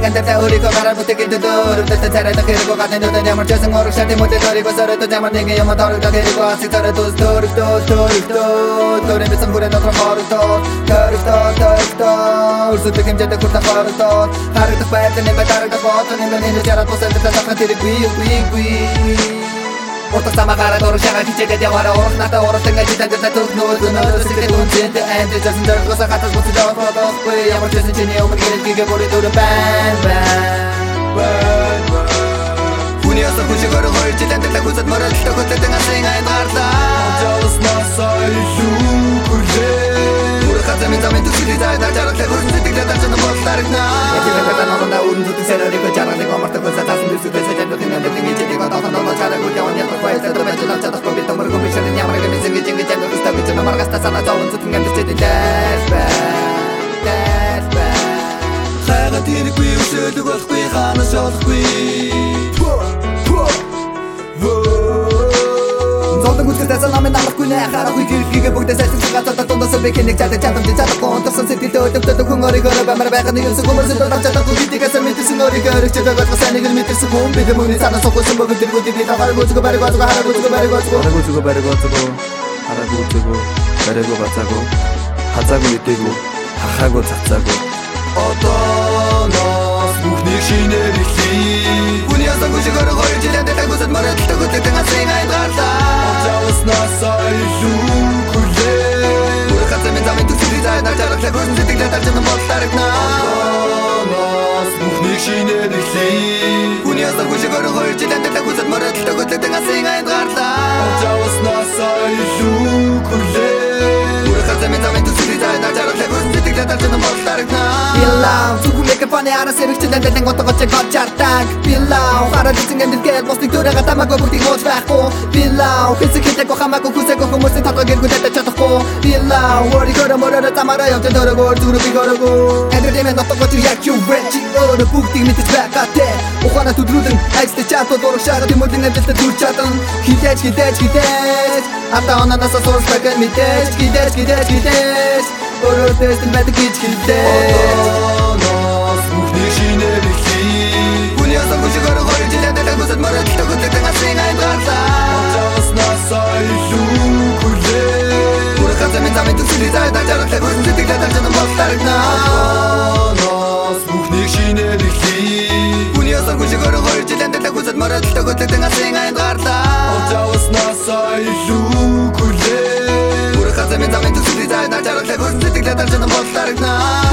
Tingnan dafta өөрийгөө гараар бүтээгээд дөөрөвдөлтөд царайлах хэрэггүй гадны нүдэнд ямар ч байсан ураг шатны мөдөд өөрийгөө сороод ямар нэгэн юм дөрөгдөг хэрэггүй асыг царай дус дөрөгдөө дөрөгдөө Дөрөв бисэн бүрэн дотор хордоо Дөрөгдөө дөрөгдөө Үрсүдэг хэмжээтэй хүртэх хордоо Харагдах байдлын нэмэ дарагдах боотон нэмэ нэмэ жараад босээд тасахна тэрэггүй үгүй үгүй Уртах сама гараад ураг шагаа хичээгээд яваараа. Урах надаа урах тэнгэ житэн дэвтэ төгнөө Дөнөөс сэтгэл үнцэнтэй энд жасан дөргөөс хатас буцаж авах бодохгүй Ямар ч байсан чиний өмнө гэрэл гээгээ бүрий дөрөв байн байн Хүний оса хүшигөр хоёр жилэн дэвтэ хүсэд мөрөд төгөтэн асын айн гарлаа Жалснасаа илүү хүрлээ Бүрэ хатамын замын төсөлий зайдаа жаргалтай хөрсөн сэтгэлээ дарчсан бол дарагнаа Эцэг хатаа наманда өрн зүтэн сэрэрийг жаргалыг омартай хөлсө тасан дэвсүдээ санаа чэдэн дэс бэ дэс бэ Хайгаад хэрэггүй өшөөлөг болохгүй ханаас олохгүй Золдог үсгээс намын амлахгүй нэ харахгүй гэрхигээ бүгдээ сайхан газар дондос бэ кэнэг чадах чадах чадахгүй онторсон сэтгэлдээ өдөвдөд хүн оригоо бамар байгаа нэг юмсан хүмүүс дөрөв чадахгүй гэдгээс мэдсэн оригоо өргөж байгаа сайн нэг мэдэрсэн хүн бид мөний санаа сохосон бөгөөд дэргүүд бид тавар гүцгөө бариг гүцгөө хараа гүцгөө бариг гүцгөө Хараагүй зүгөө бараагүй зүгөө хараагүй зүгөө бараагүй бацаагүй хазаагүй идээгүү хахаагүй цацаагүй. Одооноос бүхнийг шинээр эхлэе. Хүний ясан гүшгөр хоёр жилэн дэдэг бүсэд мөрөд төгөдөг асын айн гарлаа Жалснасаа илүү хүрлээ Бүр хацамын замын төсөлий зайнаар жаргалтай хөрсөн сэтгэлээ дарчсан бол дарагнаа Одооноос бүхнийг шинээр эхлэе дарагнаа Билау зүгүн микрофоны араас эргэжлэн дэдэн готогоч гол чартаг Билау хараад эцэн гэнэргээд мостыг төрөга тамаагүй бүгдийг ууж байхгүй. Билау хэсэг хэдэг хамаагүй хүсэг хүмүүсийн татвар гэргүүдэд чадахгүй. Билау өөрийгөө мөрөөрө тамаараа явж дөрөгөөр зүрх би горогоо Entertainment нотогоч яг юу вэчи өөрө бүгдийг мэдэж байгаатай Ухаана төдрүүлэн айстай чато дурах шараад юм үлэн амжилтад хүрч чадан Хидэж хидэж хидэж Ата онаанаас суурсдаг мэдээж. Хидэж хидэж хидэж Өөрөөр дэстэн байдаг гэж хэлдэг Одооноос бүхнийг шинээр эхлэе Хүний ясан гүшгөр хоёр жилэн дэдэг бүсэд мөрөд төгөдөг асын айн гарлаа Жалснасаа илүү хүрлээ Бүр хацамын замын төсөлий зайдаа жаргалтай хөрсөн сэтгэлээ дарчсан бол дарагнаа Одооноос бүхнийг шинээр эхлэе Хүний ясан гүшгөр хоёр жилэн дэдэг бүсэд мөрөд төгөдөг замын төсөлий зайдаа жаргалтай хөрсөн сэтгэлээ дарчсан бол дарагнаа